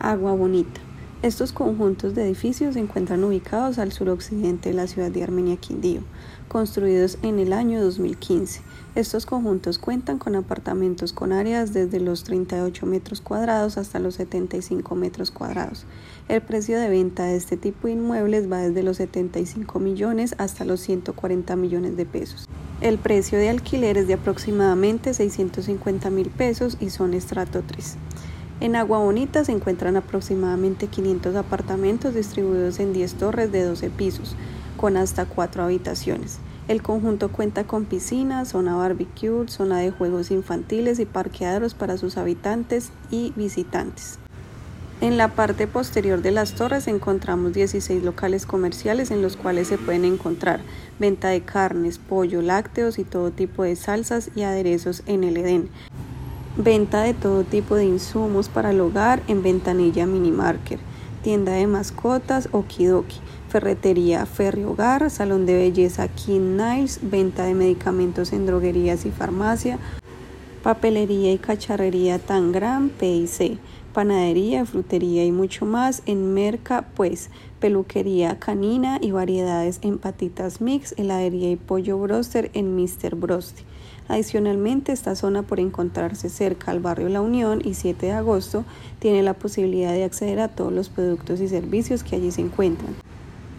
Agua Bonita. Estos conjuntos de edificios se encuentran ubicados al suroccidente de la ciudad de Armenia Quindío, construidos en el año 2015. Estos conjuntos cuentan con apartamentos con áreas desde los 38 metros cuadrados hasta los 75 metros cuadrados. El precio de venta de este tipo de inmuebles va desde los 75 millones hasta los 140 millones de pesos. El precio de alquiler es de aproximadamente 650 mil pesos y son estrato 3. En Agua Bonita se encuentran aproximadamente 500 apartamentos distribuidos en 10 torres de 12 pisos, con hasta 4 habitaciones. El conjunto cuenta con piscina, zona barbecue, zona de juegos infantiles y parqueaderos para sus habitantes y visitantes. En la parte posterior de las torres encontramos 16 locales comerciales en los cuales se pueden encontrar venta de carnes, pollo, lácteos y todo tipo de salsas y aderezos en el Edén. Venta de todo tipo de insumos para el hogar en Ventanilla Mini Market, tienda de mascotas Okidoki, ferretería Ferry Hogar, salón de belleza King Niles, venta de medicamentos en droguerías y farmacia, papelería y cacharrería Tangram, PIC, panadería, frutería y mucho más en Merca, pues, peluquería canina y variedades en patitas mix, heladería y pollo broster en Mr. Brosty. Adicionalmente, esta zona por encontrarse cerca al barrio La Unión y 7 de agosto tiene la posibilidad de acceder a todos los productos y servicios que allí se encuentran.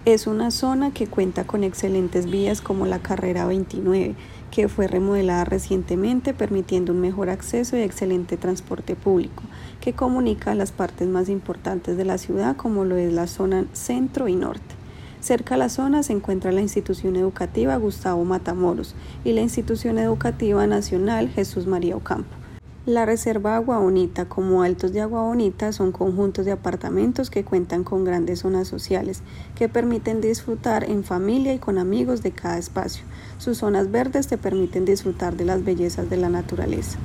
Es una zona que cuenta con excelentes vías como la carrera 29, que fue remodelada recientemente permitiendo un mejor acceso y excelente transporte público, que comunica las partes más importantes de la ciudad como lo es la zona centro y norte. Cerca a la zona se encuentra la institución educativa Gustavo Matamoros y la institución educativa nacional Jesús María Ocampo. La Reserva Agua Bonita como Altos de Agua Bonita son conjuntos de apartamentos que cuentan con grandes zonas sociales que permiten disfrutar en familia y con amigos de cada espacio. Sus zonas verdes te permiten disfrutar de las bellezas de la naturaleza.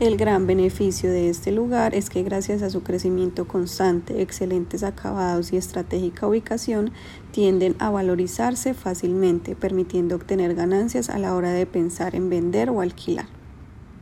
El gran beneficio de este lugar es que gracias a su crecimiento constante, excelentes acabados y estratégica ubicación, tienden a valorizarse fácilmente, permitiendo obtener ganancias a la hora de pensar en vender o alquilar.